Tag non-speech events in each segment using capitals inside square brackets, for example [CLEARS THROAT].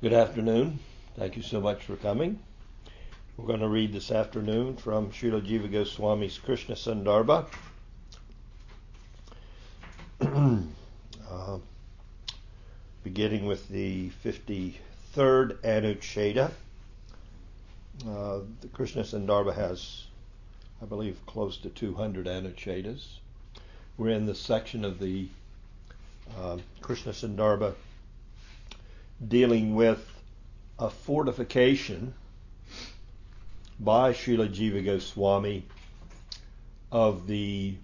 Good afternoon. Thank you so much for coming. We're going to read this afternoon from Srila Jiva Goswami's Krishna Sandarbha. [CLEARS THROAT] uh, beginning with the 53rd Anucheda. Uh, the Krishna Sandarbha has, I believe, close to 200 Anuchedas. We're in the section of the uh, Krishna Sandarbha dealing with a fortification by Srila Jiva Goswami of the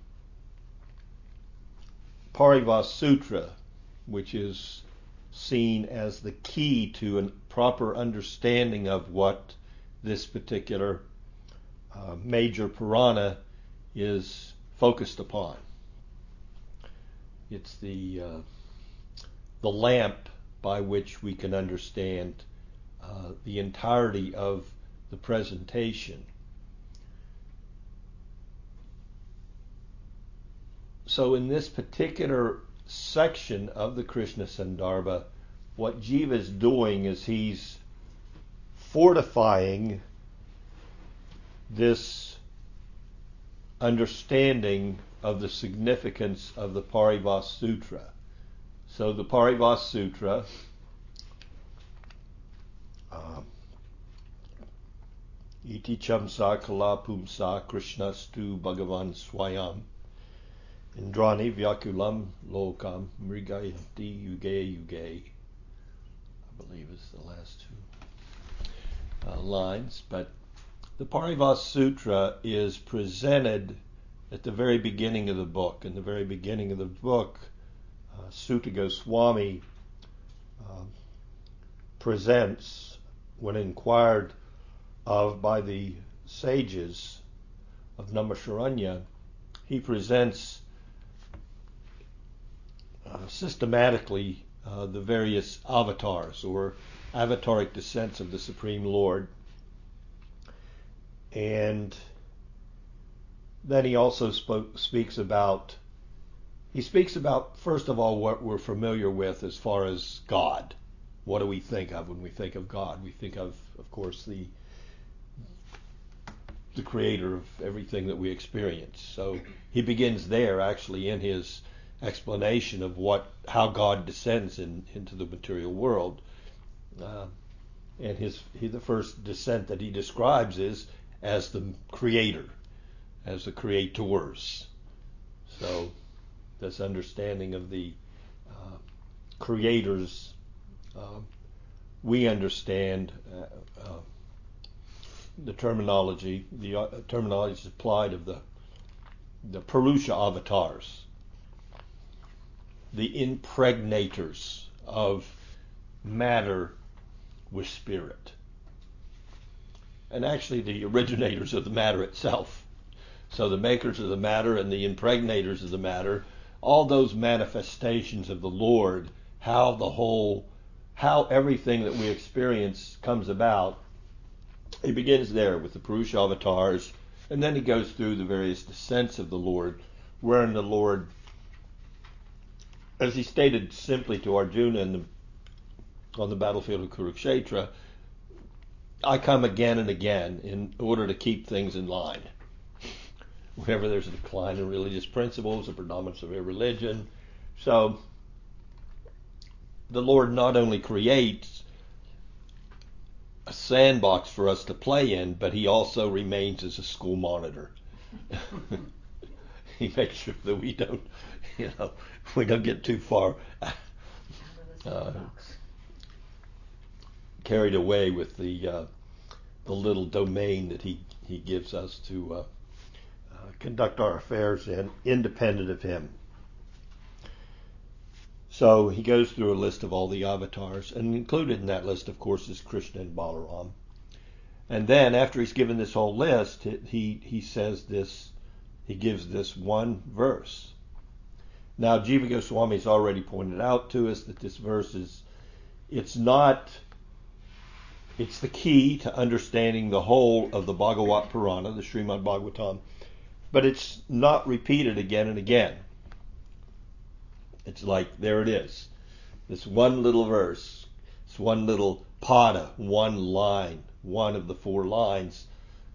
Paribhas Sutra, which is seen as the key to a proper understanding of what this particular uh, major Purana is focused upon. It's the uh, the lamp by which we can understand uh, the entirety of the presentation. So, in this particular section of the Krishna Sandarbha, what Jiva is doing is he's fortifying this understanding of the significance of the Paribhas Sutra. So the Paribhas Sutra um, Iti chamsa kala pumsa krishnastu bhagavan swayam indrani vyakulam lokam mrigayanti yuge yuge I believe is the last two uh, lines but the Paribhas Sutra is presented at the very beginning of the book. In the very beginning of the book, uh, Suta Goswami uh, presents, when inquired of by the sages of Naimisharanya, he presents uh, systematically uh, the various avatars or avataric descents of the Supreme Lord. And then he also spoke, speaks about he speaks about, first of all, what we're familiar with as far as God. What do we think of when we think of God? We think of, of course, the the creator of everything that we experience. So he begins there, actually, in his explanation of what how God descends in, into the material world. Uh, and his he, the first descent that he describes is as the creator, as the creators. So this understanding of the uh, creators, uh, we understand uh, uh the terminology, the uh, terminology applied of the the Purusha avatars, the impregnators of matter with spirit, and actually the originators of the matter itself. So the makers of the matter and the impregnators of the matter all those manifestations of the Lord, how the whole, how everything that we experience comes about. He begins there with the Purusha avatars, and then he goes through the various descents of the Lord, wherein the Lord, as he stated simply to Arjuna the, on the battlefield of Kurukshetra, I come again and again in order to keep things in line whenever there's a decline in religious principles, a predominance of irreligion. So the Lord not only creates a sandbox for us to play in, but He also remains as a school monitor. [LAUGHS] he makes sure that we don't, you know, we don't get too far uh, carried away with the uh, the little domain that He He gives us to. Uh, conduct our affairs in, independent of him. So he goes through a list of all the avatars, and included in that list, of course, is Krishna and Balaram. And then, after he's given this whole list, he he says this, he gives this one verse. Now, Jiva Goswami has already pointed out to us that this verse is, it's not, it's the key to understanding the whole of the Bhagavat Purana, the Srimad Bhagavatam, but it's not repeated again and again. It's like, there it is. This one little verse. this one little pada, one line, one of the four lines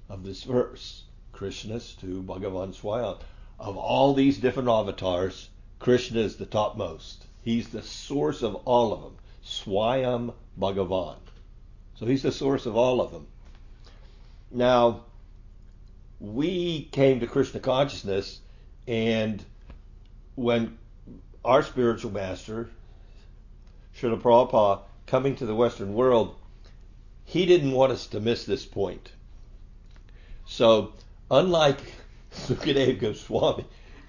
of this verse. Krishnastu Bhagavan Swayam. Of all these different avatars, Krishna is the topmost. He's the source of all of them. Swayam Bhagavan. So he's the source of all of them. Now, we came to Krishna consciousness, and when our spiritual master, Srila Prabhupada, coming to the Western world, he didn't want us to miss this point. So, unlike [LAUGHS] Sukadev Goswami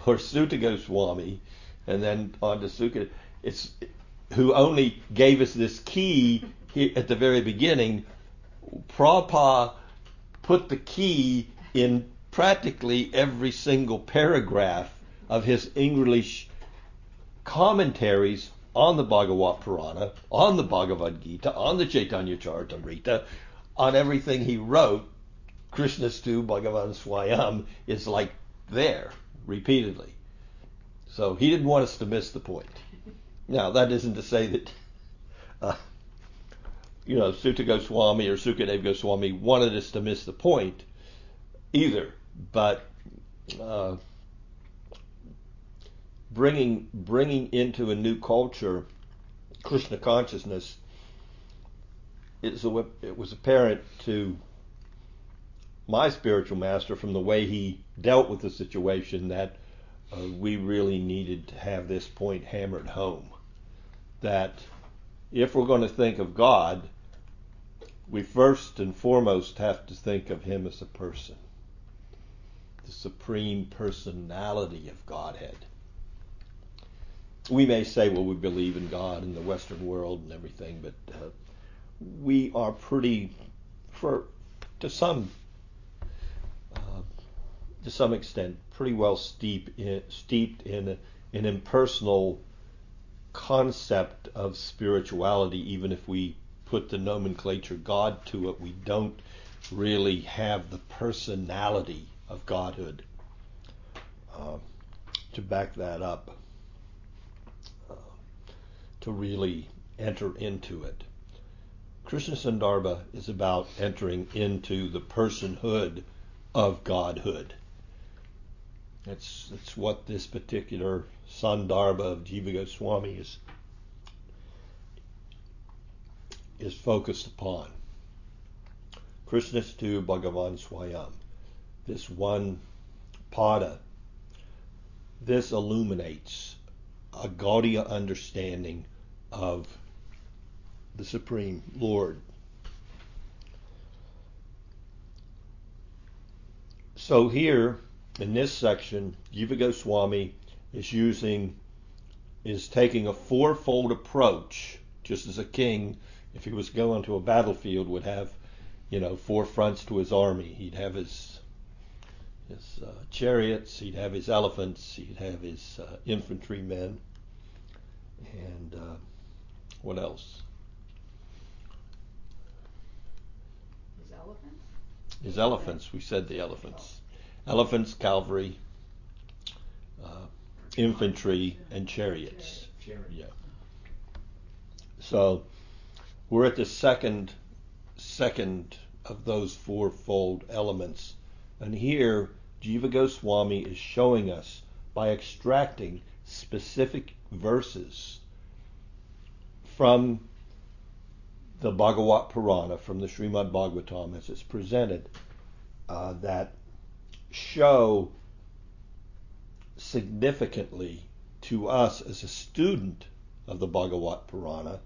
or Suta Goswami, and then on to Sukadev, it's who only gave us this key at the very beginning. Prabhupada put the key in practically every single paragraph of his English commentaries on the Bhagavat Purana, on the Bhagavad Gita, on the Chaitanya Charitamrita, on everything he wrote. Krishnastu Bhagavan Swayam is like there repeatedly. So he didn't want us to miss the point. Now, that isn't to say that, uh, you know, Suta Goswami or Sukadev Goswami wanted us to miss the point either, but uh, bringing bringing into a new culture Krishna consciousness is a, it was apparent to my spiritual master from the way he dealt with the situation that uh, we really needed to have this point hammered home. That if we're going to think of God, we first and foremost have to think of Him as a person, the supreme personality of Godhead. We may say, well, we believe in God in the Western world and everything, but uh, we are pretty, for to some to some extent, pretty well steep in, steeped in an impersonal concept of spirituality, even if we put the nomenclature God to it, we don't really have the personality of Godhood uh, to back that up, uh, to really enter into it. Krishna Sandarbha is about entering into the personhood of Godhood. That's that's what this particular Sandarbha of Jiva Goswami is is focused upon. Krishnastu Bhagavan Swayam. This one pada, this illuminates a Gaudiya understanding of the Supreme Lord. So here in this section, Jiva Goswami is using is taking a fourfold approach, just as a king, if he was going to a battlefield, would have, you know, four fronts to his army. He'd have his his uh, chariots, he'd have his elephants, he'd have his uh, infantrymen, and uh, what else? His elephants. His elephants. We said the elephants elephants, cavalry, uh, infantry, and chariots. Yeah. So we're at the second second of those fourfold elements, and here Jiva Goswami is showing us by extracting specific verses from the Bhagavat Purana, from the Srimad Bhagavatam as it's presented, uh, that show significantly to us as a student of the Bhagavat Purana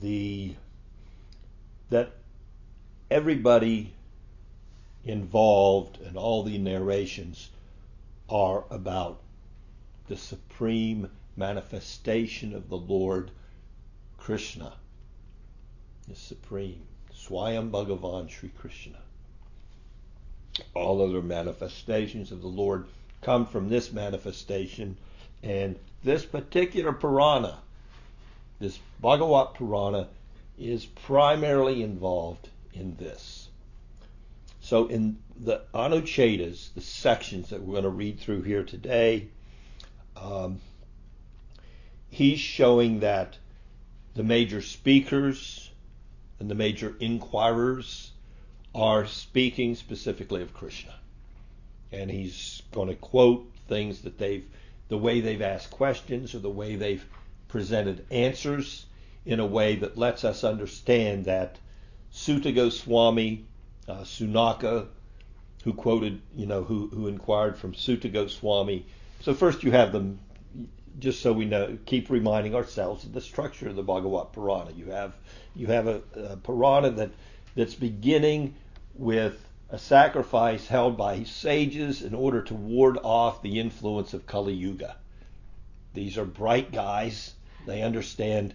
the that everybody involved and all the narrations are about the supreme manifestation of the Lord Krishna, the supreme Swayam Bhagavan Sri Krishna all other manifestations of the Lord come from this manifestation. And this particular Purana, this Bhagavat Purana, is primarily involved in this. So, in the Anuchetas, the sections that we're going to read through here today, um, he's showing that the major speakers and the major inquirers are speaking specifically of Krishna. And he's going to quote things that they've, the way they've asked questions or the way they've presented answers in a way that lets us understand that Suta Goswami, uh, Sunaka, who quoted, you know, who, who inquired from Suta Goswami. So first you have them, just so we know, keep reminding ourselves of the structure of the Bhagavat Purana. You have you have a, a Purana that that's beginning with a sacrifice held by sages in order to ward off the influence of Kali Yuga. These are bright guys. They understand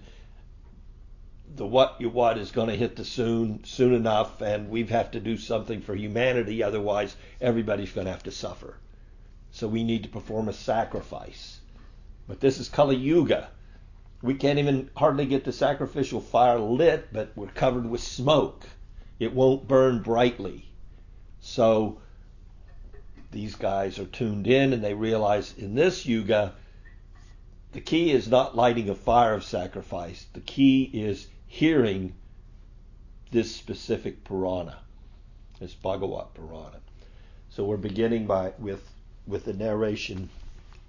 the what you what is going to hit the soon soon enough, and we have to do something for humanity. Otherwise, everybody's going to have to suffer. So we need to perform a sacrifice. But this is Kali Yuga. We can't even hardly get the sacrificial fire lit, but we're covered with smoke. It won't burn brightly. So these guys are tuned in and they realize in this yuga, the key is not lighting a fire of sacrifice. The key is hearing this specific Purana, this Bhagavat Purana. So we're beginning by with with the narration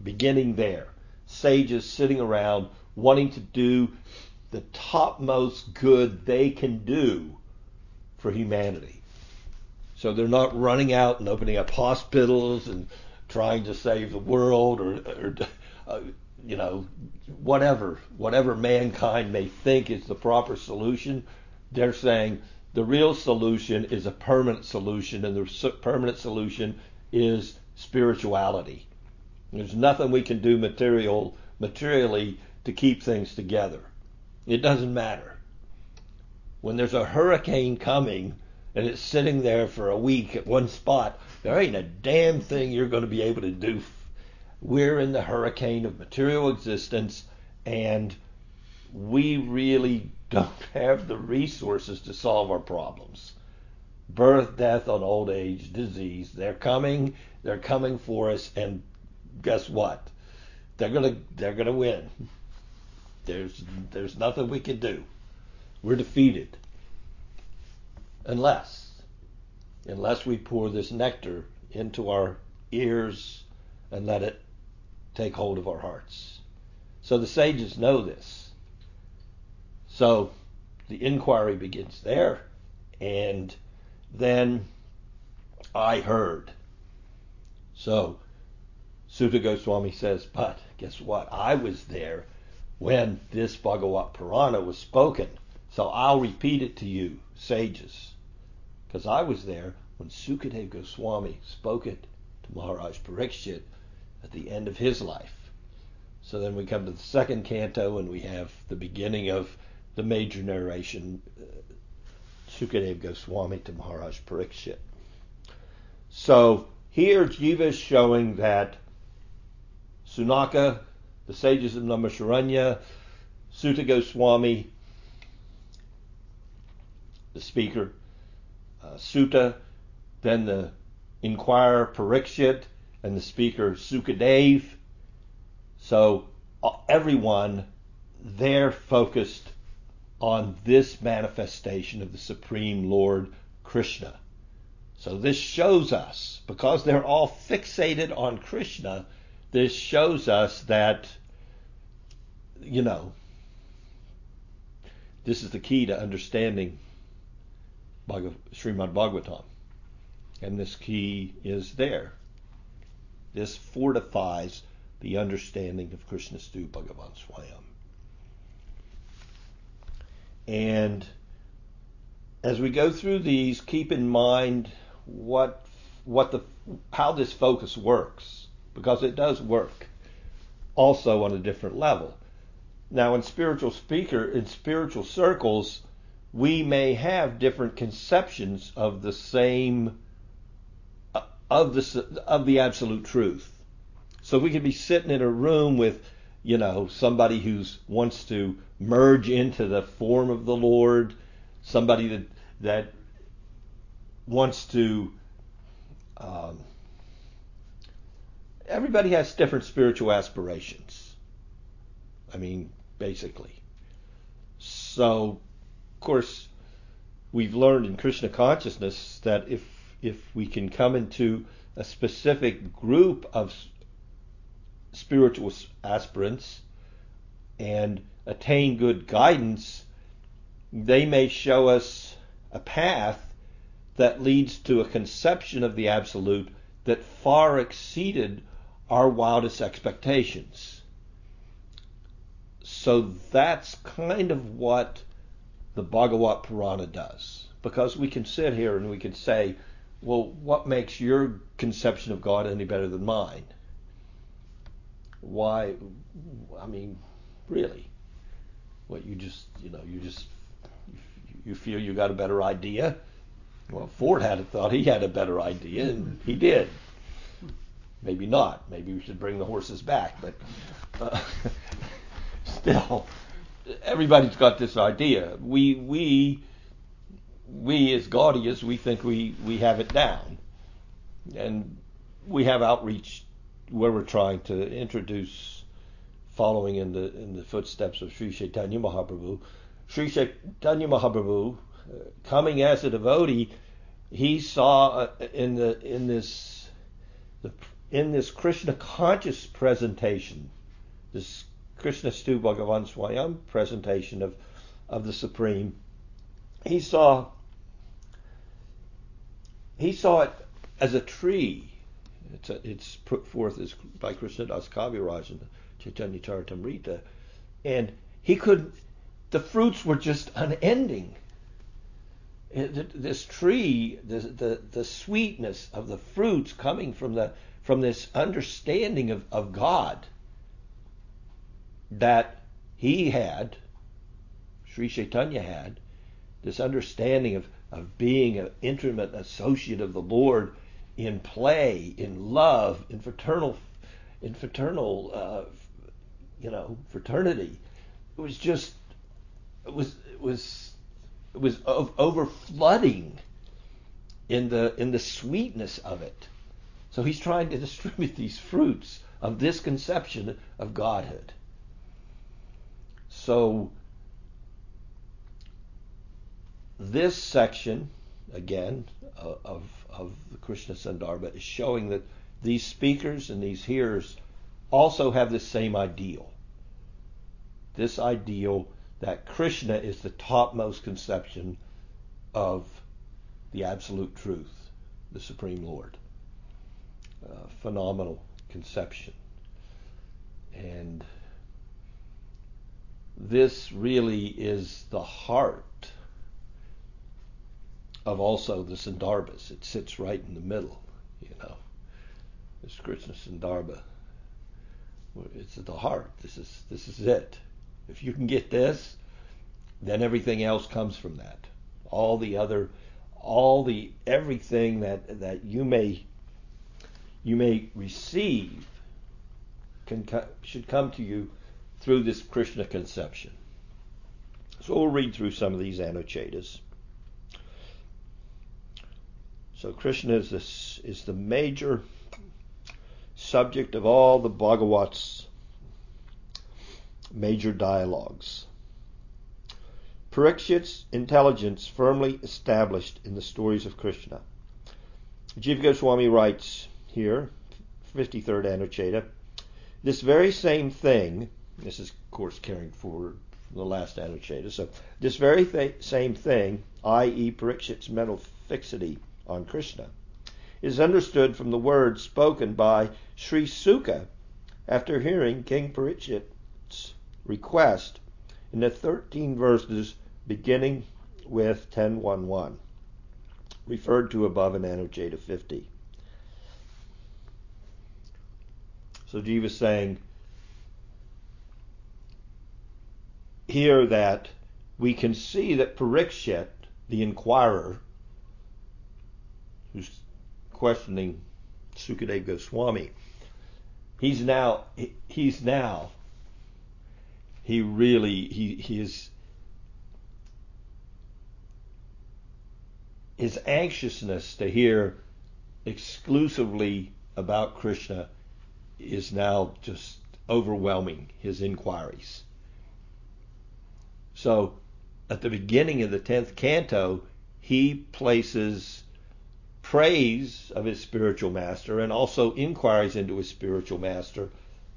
beginning there. Sages sitting around wanting to do the topmost good they can do for humanity. So they're not running out and opening up hospitals and trying to save the world or, or uh, you know, whatever, whatever mankind may think is the proper solution, they're saying the real solution is a permanent solution, and the permanent solution is spirituality. There's nothing we can do material materially to keep things together. It doesn't matter. When there's a hurricane coming and it's sitting there for a week at one spot, there ain't a damn thing you're going to be able to do we're in the hurricane of material existence and we really don't [LAUGHS] have the resources to solve our problems. Birth, death, and old age, disease, they're coming, they're coming for us, and guess what? They're gonna they're gonna win. [LAUGHS] There's there's nothing we can do. We're defeated. Unless unless we pour this nectar into our ears and let it take hold of our hearts. So the sages know this. So the inquiry begins there, and then I heard. So Suta Goswami says, but guess what? I was there when this Bhagavat Purana was spoken. So I'll repeat it to you, sages, because I was there when Sukadev Goswami spoke it to Maharaj Parikshit at the end of his life. So then we come to the second canto and we have the beginning of the major narration, uh, Sukadev Goswami to Maharaj Parikshit. So here Jiva is showing that Sunaka, the sages of Naimisharanya, Suta Goswami, the speaker, uh, Suta, then the inquirer Parikshit, and the speaker Sukadev. So uh, everyone, they're focused on this manifestation of the Supreme Lord Krishna. So this shows us, because they're all fixated on Krishna, this shows us that, you know, this is the key to understanding Srimad Bhagavatam. And this key is there. This fortifies the understanding of Krishnastu Bhagavan Swayam. And as we go through these, keep in mind what what the how this focus works because it does work also on a different level. Now in spiritual speaker in spiritual circles we may have different conceptions of the same of the of the absolute truth. So we could be sitting in a room with, you know, somebody who wants to merge into the form of the Lord, somebody that that wants to. Um, everybody has different spiritual aspirations. I mean, basically. So, of course, we've learned in Krishna consciousness that if if we can come into a specific group of spiritual aspirants and attain good guidance, they may show us a path that leads to a conception of the absolute that far exceeded our wildest expectations. So that's kind of what the Bhagavat Purana does. Because we can sit here and we can say, well, what makes your conception of God any better than mine? Why? I mean, really? What you just, you know, you just, you feel you got a better idea? Well, Ford had a thought he had a better idea, and he did. Maybe not. Maybe we should bring the horses back, but uh, [LAUGHS] still, everybody's got this idea. We we we as Gaudiyas, we think we we have it down, and we have outreach where we're trying to introduce, following in the in the footsteps of Sri Chaitanya Mahaprabhu. Sri Chaitanya Mahaprabhu coming as a devotee, he saw uh, in the in this the, in this Krishna conscious presentation, this Krishna Stu Bhagavan Swayam presentation of of the Supreme, he saw he saw it as a tree. It's, a, it's put forth as by Krishna Das Kaviraj in Chaitanya Charitamrita, and he could. The fruits were just unending uh, this tree, the, the, the sweetness of the fruits coming from the from this understanding of, of God that he had, Sri Chaitanya had, this understanding of, of being an intimate associate of the Lord in play, in love, in fraternal, in fraternal, uh, you know, fraternity. It was just, it was, it was it was over flooding in the in the sweetness of it. So he's trying to [LAUGHS] distribute these fruits of this conception of Godhood. So this section again of of the Krishna Sandarbha is showing that these speakers and these hearers also have the same ideal. This ideal that Krishna is the topmost conception of the absolute truth, the Supreme Lord. Phenomenal conception. And this really is the heart of also the Sandarbhas. It sits right in the middle, you know. This Krishna Sandarbha. It's at the heart. This is this is it. If you can get this, then everything else comes from that. All the other, all the everything that that you may you may receive can should come to you through this Krishna conception. So we'll read through some of these Anuchetas. So Krishna is is the major subject of all the Bhagavats major dialogues. Parikshit's intelligence firmly established in the stories of Krishna. Jiva Goswami writes here, 53rd Anucheta, this very same thing, this is of course carrying forward from the last Anucheta, so this very th- same thing, i.e. Parikshit's mental fixity on Krishna, is understood from the words spoken by Sri Suka after hearing King Parikshit request in the 13 verses beginning with 10.1.1, referred to above in Anucheta 50. So Jiva is saying here that we can see that Parikshit, the inquirer, questioning Sukadev Goswami, he's now he's now he really he he is his anxiousness to hear exclusively about Krishna is now just overwhelming his inquiries. So at the beginning of the 10th canto, he places praise of his spiritual master and also inquiries into his spiritual master.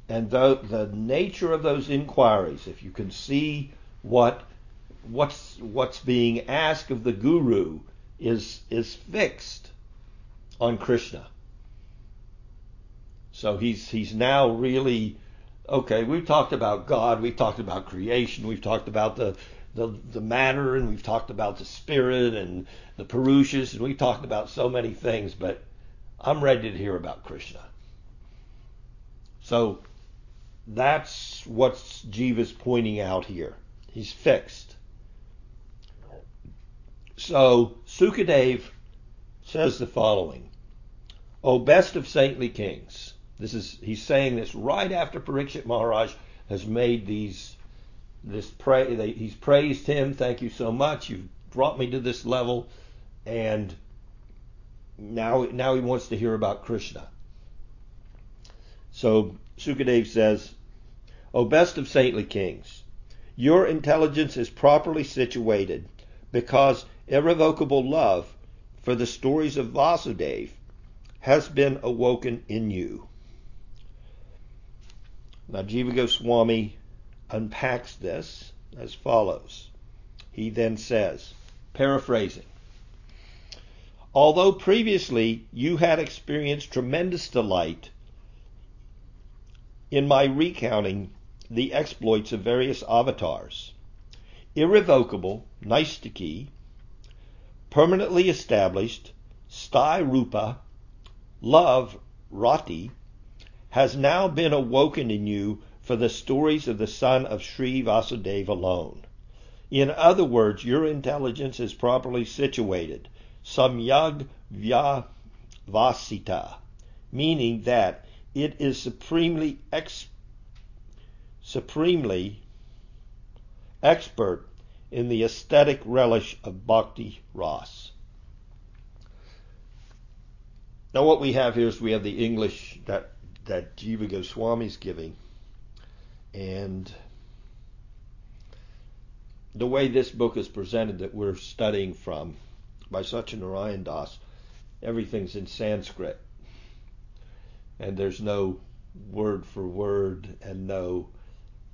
And the, the nature of those inquiries, if you can see what what's what's being asked of the guru is is fixed on Krishna. So he's he's now really okay. We've talked about God, we've talked about creation, we've talked about the the, the matter, and we've talked about the spirit and the Purushas, and we've talked about so many things, but I'm ready to hear about Krishna. So that's what Jiva's pointing out here. He's fixed. So Sukadev says the following O best of saintly kings. This is he's saying this right after Parikshit Maharaj has made these this pray they, he's praised him, thank you so much. You've brought me to this level and now now he wants to hear about Krishna. So Sukadev says, O best of saintly kings, your intelligence is properly situated because irrevocable love for the stories of Vasudev has been awoken in you. Now, Jiva Goswami unpacks this as follows. He then says, paraphrasing, Although previously you had experienced tremendous delight in my recounting the exploits of various avatars, irrevocable, Naistiki, permanently established, Sthai Rupa, love, Rati, has now been awoken in you for the stories of the son of Sri Vasudeva alone. In other words, your intelligence is properly situated, samyag vyavasita, meaning that it is supremely ex- supremely expert in the aesthetic relish of bhakti ras. Now, what we have here is we have the English that that Jiva Goswami is giving, and the way this book is presented that we're studying from by Satyanarayan Das, everything's in Sanskrit, and there's no word for word and no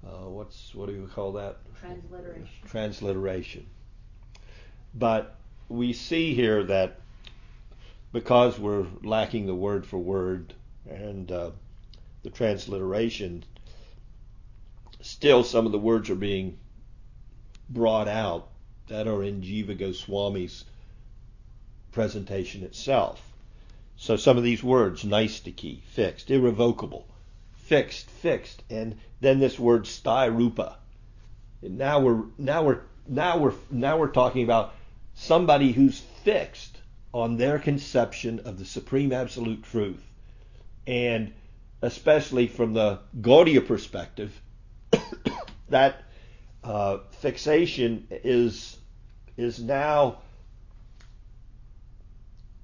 uh, what's what do you call that? Transliteration. Transliteration. But we see here that because we're lacking the word for word and uh, the transliteration, still some of the words are being brought out that are in Jiva Goswami's presentation itself. So some of these words, key, fixed, irrevocable, fixed, fixed, and then this word sthai rupa. And now we're now we're now we're now we're talking about somebody who's fixed on their conception of the supreme absolute truth. And especially from the Gaudiya perspective, that uh, fixation is is now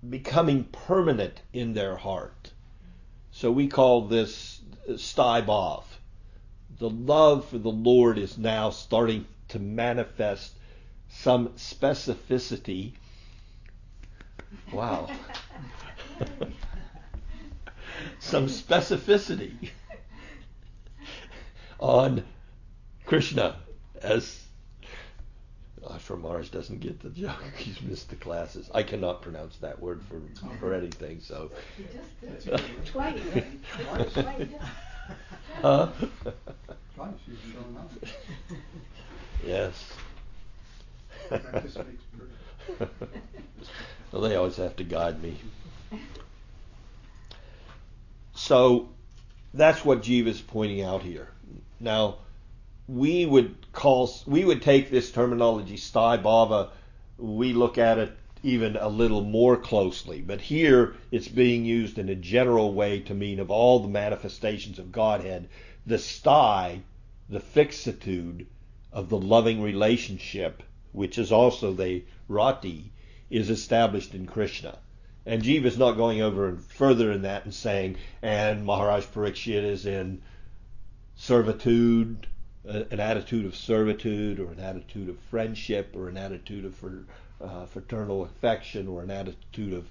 becoming permanent in their heart. So we call this Staibov. The love for the Lord is now starting to manifest some specificity. Wow. [LAUGHS] some specificity [LAUGHS] on Krishna as uh, Mars doesn't get the joke. [LAUGHS] He's missed the classes. I cannot pronounce that word for for anything. So. [LAUGHS] Twice. [LAUGHS] huh? yes. well, they always have to guide me. So that's what Jiva is pointing out here. Now, we would call we would take this terminology sthai bava. we look at it even a little more closely but here it's being used in a general way to mean of all the manifestations of godhead the sthai the fixitude of the loving relationship which is also the rati is established in krishna and jiva is not going over further in that and saying and maharaj parikshit is in servitude an attitude of servitude or an attitude of friendship or an attitude of for, uh, fraternal affection or an attitude of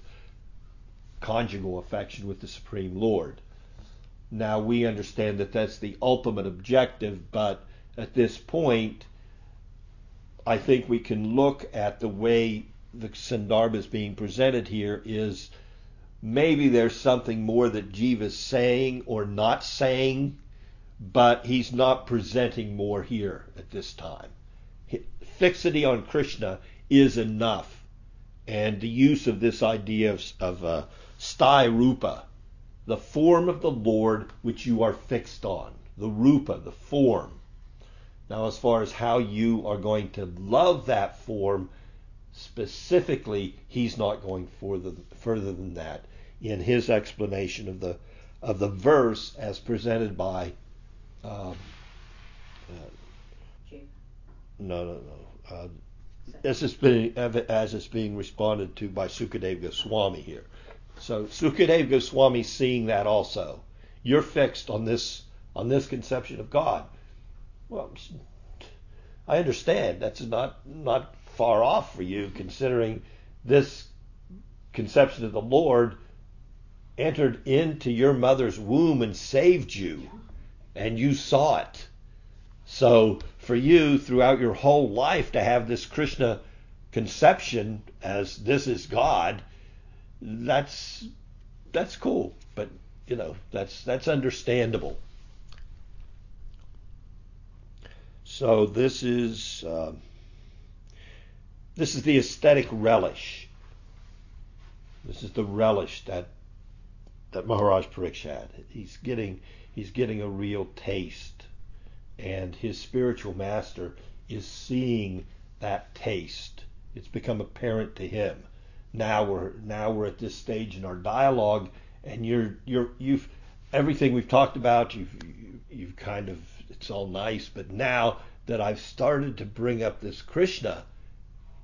conjugal affection with the Supreme Lord. Now we understand that that's the ultimate objective, but at this point, I think we can look at the way the Sandarbha is being presented here is maybe there's something more that Jiva's saying or not saying, but he's not presenting more here at this time. Fixity on Krishna is enough, and the use of this idea of, of uh, sthai rupa, the form of the Lord which you are fixed on, the rupa, the form. Now, as far as how you are going to love that form, specifically, he's not going further, further than that in his explanation of the of the verse as presented by. Um, uh, no, no, no. Uh, as it's being as it's being responded to by Sukadeva Goswami here. So Sukadeva Goswami seeing that also. You're fixed on this on this conception of God. Well, I understand that's not not far off for you, considering this conception of the Lord entered into your mother's womb and saved you, and you saw it. So for you, throughout your whole life, to have this Krishna conception as this is God, that's that's cool. But you know, that's that's understandable. So this is uh, this is the aesthetic relish. This is the relish that that Maharaj Pariksh. He's getting he's getting a real taste, and his spiritual master is seeing that taste. It's become apparent to him. Now we're now we're at this stage in our dialogue, and you're you're you've everything we've talked about. You've you've kind of it's all nice, but now that I've started to bring up this Krishna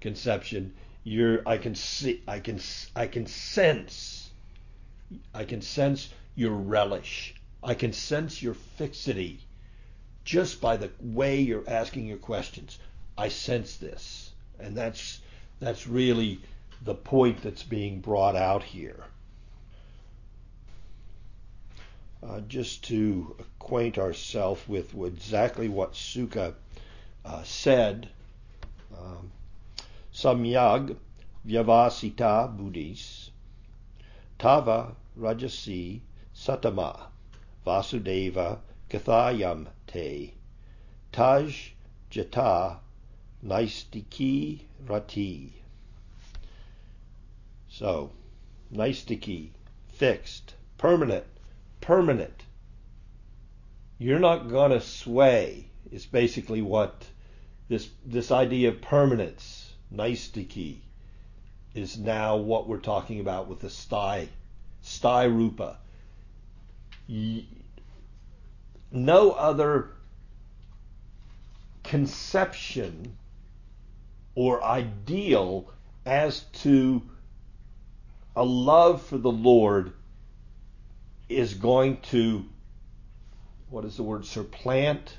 conception, you're I can see I can I can sense I can sense your relish. I can sense your fixity just by the way you're asking your questions. I sense this. And that's that's really the point that's being brought out here. Uh, just to acquaint ourselves with exactly what Suka uh, said, um, Samyag Vyavasita Buddhis Tava Rajasi Satama Vasudeva Kathayam Te Taj Jata Naistiki Rati. So, Naistiki, fixed, permanent, permanent. You're not going to sway, is basically what this, this idea of permanence, Naistiki, is now what we're talking about with the sthai sthai rupa. No other conception or ideal as to a love for the Lord is going to, what is the word, supplant,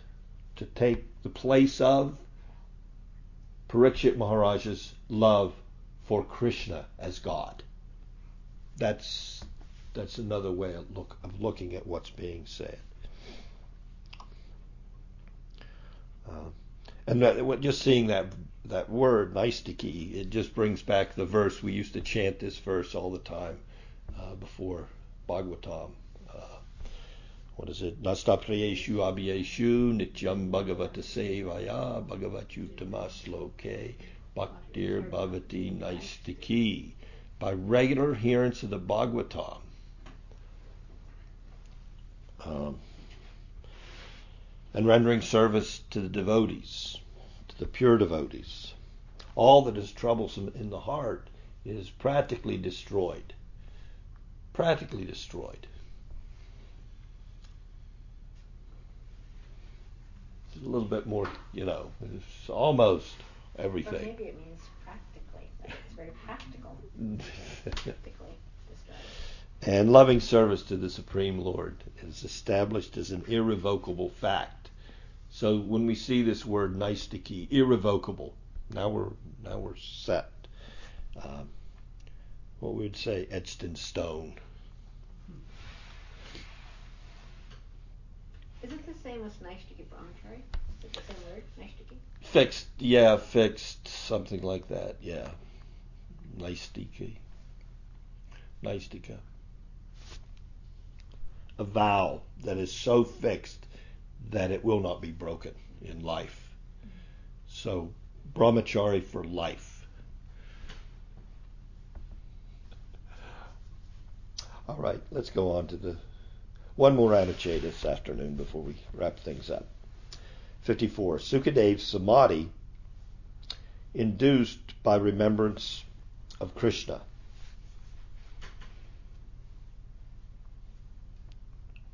to take the place of Parikshit Maharaj's love for Krishna as God. That's that's another way of, look, of looking at what's being said. Uh, and that, just seeing that that word, Naistiki, it just brings back the verse. We used to chant this verse all the time uh, before Bhagavatam. Uh, what is it? Nastapriyeshu abhyeshu nityam bhagavata sevaya bhagavatyutamasloke bhaktir bhavati naistiki. By regular adherence of the Bhagavatam, um, and rendering service to the devotees, to the pure devotees. All that is troublesome in the heart is practically destroyed. Practically destroyed. It's a little bit more, you know, it's almost everything. Or maybe it means practically. It's very practical. [LAUGHS] practically. And loving service to the Supreme Lord is established as an irrevocable fact. So when we see this word Neistiki, irrevocable, now we're now we're set. Um, what we would say etched in stone. Is it the same as Neistiki brahmachari? Is it the same word? Fixed, yeah, fixed, something like that, yeah. Neistiki. Neistika. A vow that is so fixed that it will not be broken in life. So, brahmachari for life. All right, let's go on to the one more Anucheta this afternoon before we wrap things up. 54. Sukadev samadhi induced by remembrance of Krishna.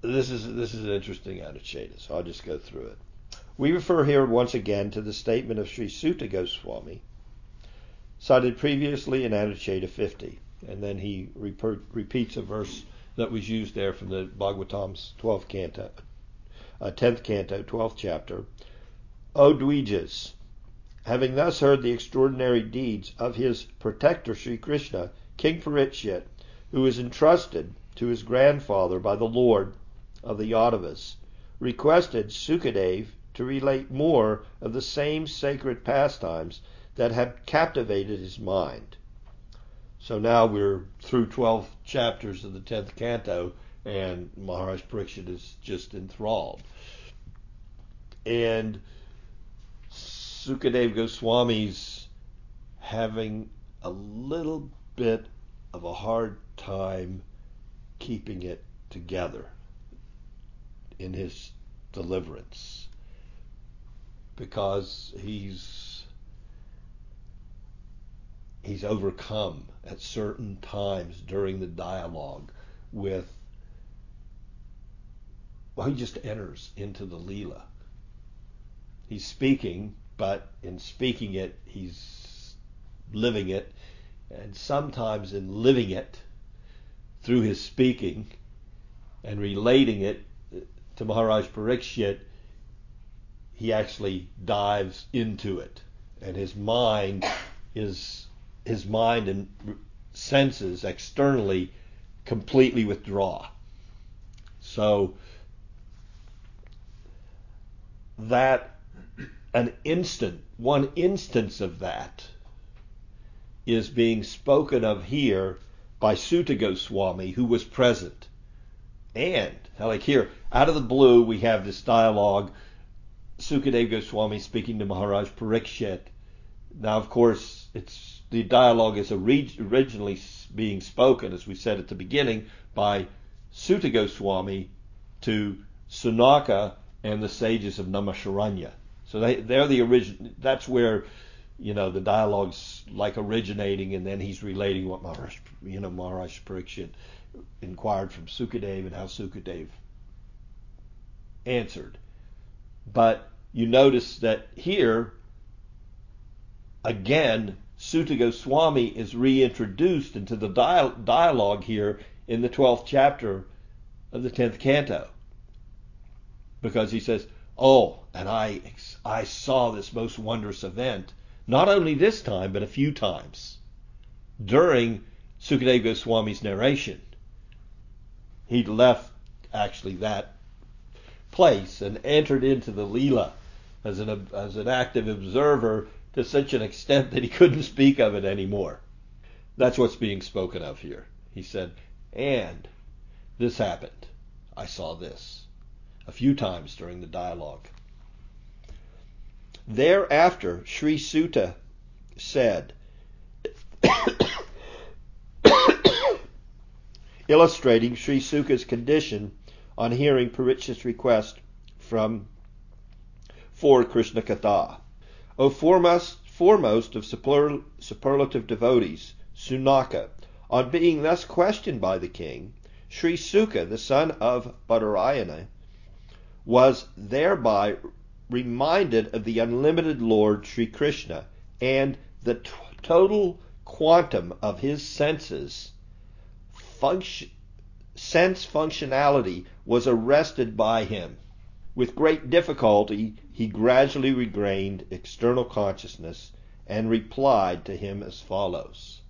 This is this is an interesting Anucheta, so I'll just go through it. We refer here once again to the statement of Sri Suta Goswami, cited previously in Anucheta 50, and then he repeats a verse that was used there from the Bhagavatam's 12th canto, uh, 10th canto, 12th chapter. O Dwijas, having thus heard the extraordinary deeds of his protector Sri Krishna, King Parikshit, who is entrusted to his grandfather by the Lord of the Yadavas, requested Sukadev to relate more of the same sacred pastimes that had captivated his mind. So now we're through 12 chapters of the 10th canto, and Maharaj Parikshit is just enthralled. And Sukadev Goswami's having a little bit of a hard time keeping it together in his deliverance because he's he's overcome at certain times during the dialogue with well he just enters into the Leela. He's speaking but in speaking it, he's living it, and sometimes in living it through his speaking and relating it to Maharaj Parikshit, he actually dives into it, and his mind is his mind and senses externally completely withdraw. So that an instant, one instance of that is being spoken of here by Suta Goswami, who was present. And, like here, out of the blue, we have this dialogue, Sukadev Goswami speaking to Maharaj Parikshit. Now, of course, it's the dialogue is originally being spoken, as we said at the beginning, by Suta Goswami to Sunaka and the sages of Naimisharanya. So they they're the origin. That's where you know the dialogue's like originating, and then he's relating what Maharaj you know Maharaj Parikshit inquired from Sukadev and how Sukadev answered. But you notice that here again Suta Goswami is reintroduced into the dialogue here in the 12th chapter of the 10th canto. Because he says, Oh, and I, I saw this most wondrous event, not only this time, but a few times during Sukadeva Goswami's narration. He left actually that place and entered into the Leela as an, as an active observer to such an extent that he couldn't speak of it anymore. That's what's being spoken of here. He said, and this happened. I saw this a few times during the dialogue. Thereafter, Sri Suta said, [COUGHS] illustrating Sri Suka's condition on hearing Parikshit's request from for Krishna Katha. O foremost, foremost of superlative devotees, Sunaka, on being thus questioned by the king, Sri Suka, the son of Badarayana, was thereby reminded of the unlimited Lord Sri Krishna and the t- total quantum of his senses function sense functionality was arrested by him With great difficulty, he gradually regained external consciousness and replied to him as follows.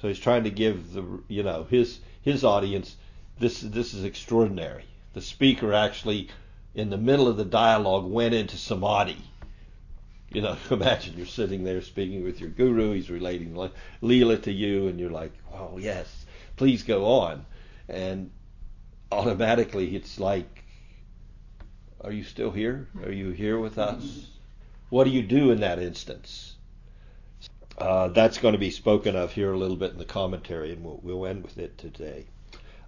So he's trying to give the you know his his audience this this is extraordinary. The speaker actually in the middle of the dialogue went into samadhi. You know, [LAUGHS] imagine you're sitting there speaking with your guru, he's relating Leela to you, and you're like, oh, yes, please go on. And automatically it's like, are you still here? Are you here with us? What do you do in that instance? Uh, that's going to be spoken of here a little bit in the commentary, and we'll, we'll end with it today.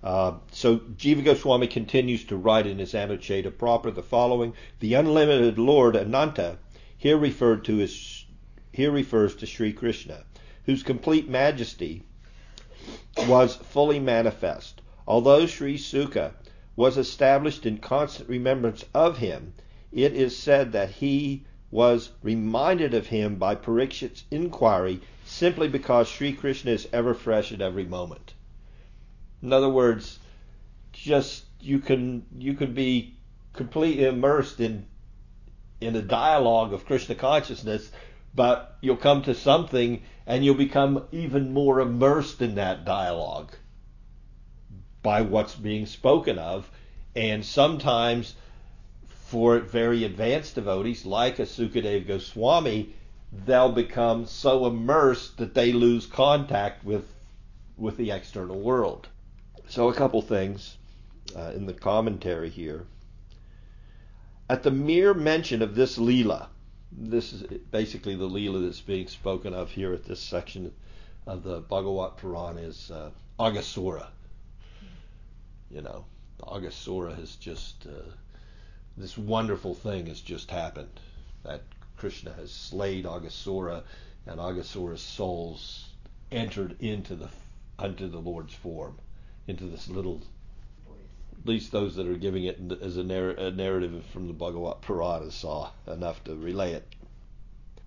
Uh, so Jiva Goswami continues to write in his Anucheta proper the following: The unlimited Lord Ananta here referred to as here refers to Sri Krishna, whose complete majesty was fully manifest. Although Sri Suka was established in constant remembrance of him, it is said that he was reminded of him by Parikshit's inquiry simply because Sri Krishna is ever fresh at every moment. In other words, just you can you can be completely immersed in in a dialogue of Krishna consciousness, but you'll come to something and you'll become even more immersed in that dialogue by what's being spoken of. And sometimes for very advanced devotees like a Sukadev Goswami, they'll become so immersed that they lose contact with with the external world. So, a couple things uh, in the commentary here. At the mere mention of this Leela, this is basically the Leela that's being spoken of here at this section of the Bhagavat Purana is uh, Aghasura. You know, Aghasura has just, uh, this wonderful thing has just happened. That Krishna has slayed Aghasura, and Aghasura's souls entered into the, unto the Lord's form into this little, at least those that are giving it as a, narr- a narrative from the Bhagavat Purana saw enough to relay it.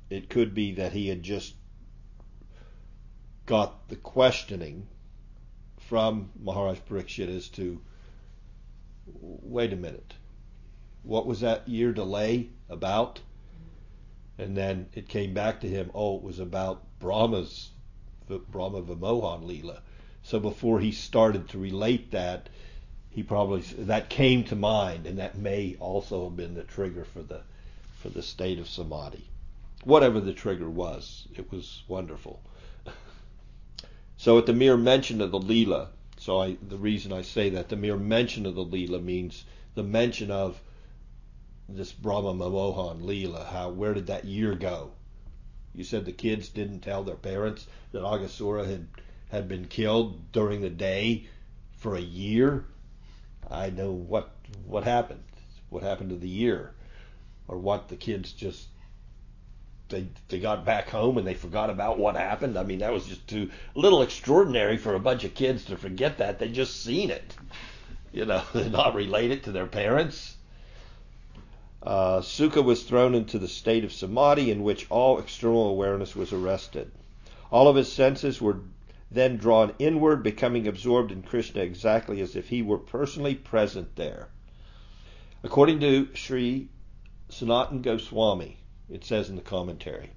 It could be that he had just got the questioning from Maharaj Parikshit is to, wait a minute, what was that year delay about? And then it came back to him, oh, it was about Brahma's, Brahma Vimohan Leela. So before he started to relate that, he probably that came to mind, and that may also have been the trigger for the for the state of samadhi. Whatever the trigger was, it was wonderful. So at the mere mention of the lila, so I, the reason I say that the mere mention of the lila means the mention of this Brahma Vimohan Leela. How where did that year go? You said the kids didn't tell their parents that Aghasura had had been killed during the day for a year, I know what what happened. What happened to the year, or what the kids just they they got back home and they forgot about what happened. I mean, that was just too little extraordinary for a bunch of kids to forget that. They just seen it, you know, [LAUGHS] not related to their parents. Uh, Suka was thrown into the state of samadhi in which all external awareness was arrested. All of his senses were then drawn inward, becoming absorbed in Krishna exactly as if he were personally present there. According to Sri Sanatan Goswami, it says in the commentary.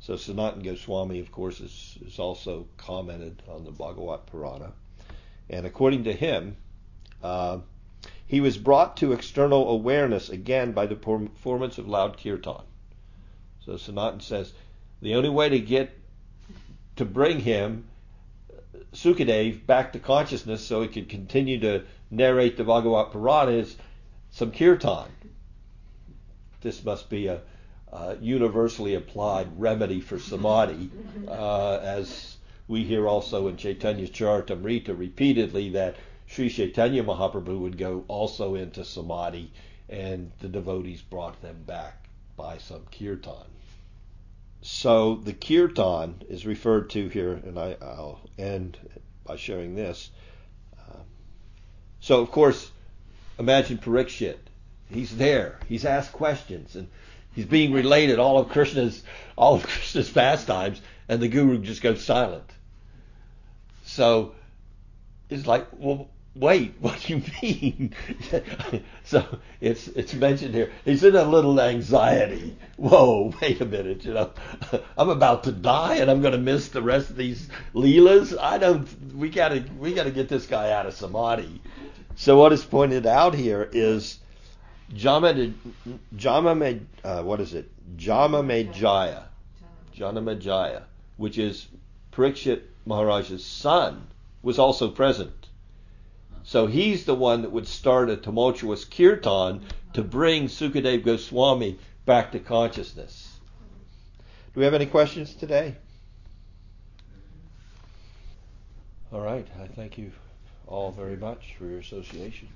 So Sanatan Goswami, of course, is, is also commented on the Bhagavat Purana. And according to him, uh, he was brought to external awareness again by the performance of loud kirtan. So Sanatan says the only way to get to bring him Sukadev back to consciousness so he could continue to narrate the Bhagavat Purana is some kirtan. This must be a, a universally applied remedy for samadhi, uh, as we hear also in Chaitanya Charitamrita repeatedly that Sri Chaitanya Mahaprabhu would go also into samadhi, and the devotees brought them back by some kirtan. So the kirtan is referred to here, and I, will end by showing this. Um, so, of course, imagine Parikshit. He's there. He's asked questions, and he's being related all of Krishna's all of [LAUGHS] Krishna's pastimes, and the guru just goes silent. So it's like, well, wait, [LAUGHS] what do you mean? [LAUGHS] so it's it's mentioned here. He's in a little anxiety. Whoa, wait a minute, you know, I'm about to die and I'm going to miss the rest of these leelas. I don't. We gotta we gotta get this guy out of samadhi. So what is pointed out here is Jama Jama uh, what is it? Jama made Majaya, Jama Majaya, which is Parikshit Maharaj's son, was also present. So he's the one that would start a tumultuous kirtan to bring Sukadev Goswami back to consciousness. Do we have any questions today? All right. I thank you all very much for your association.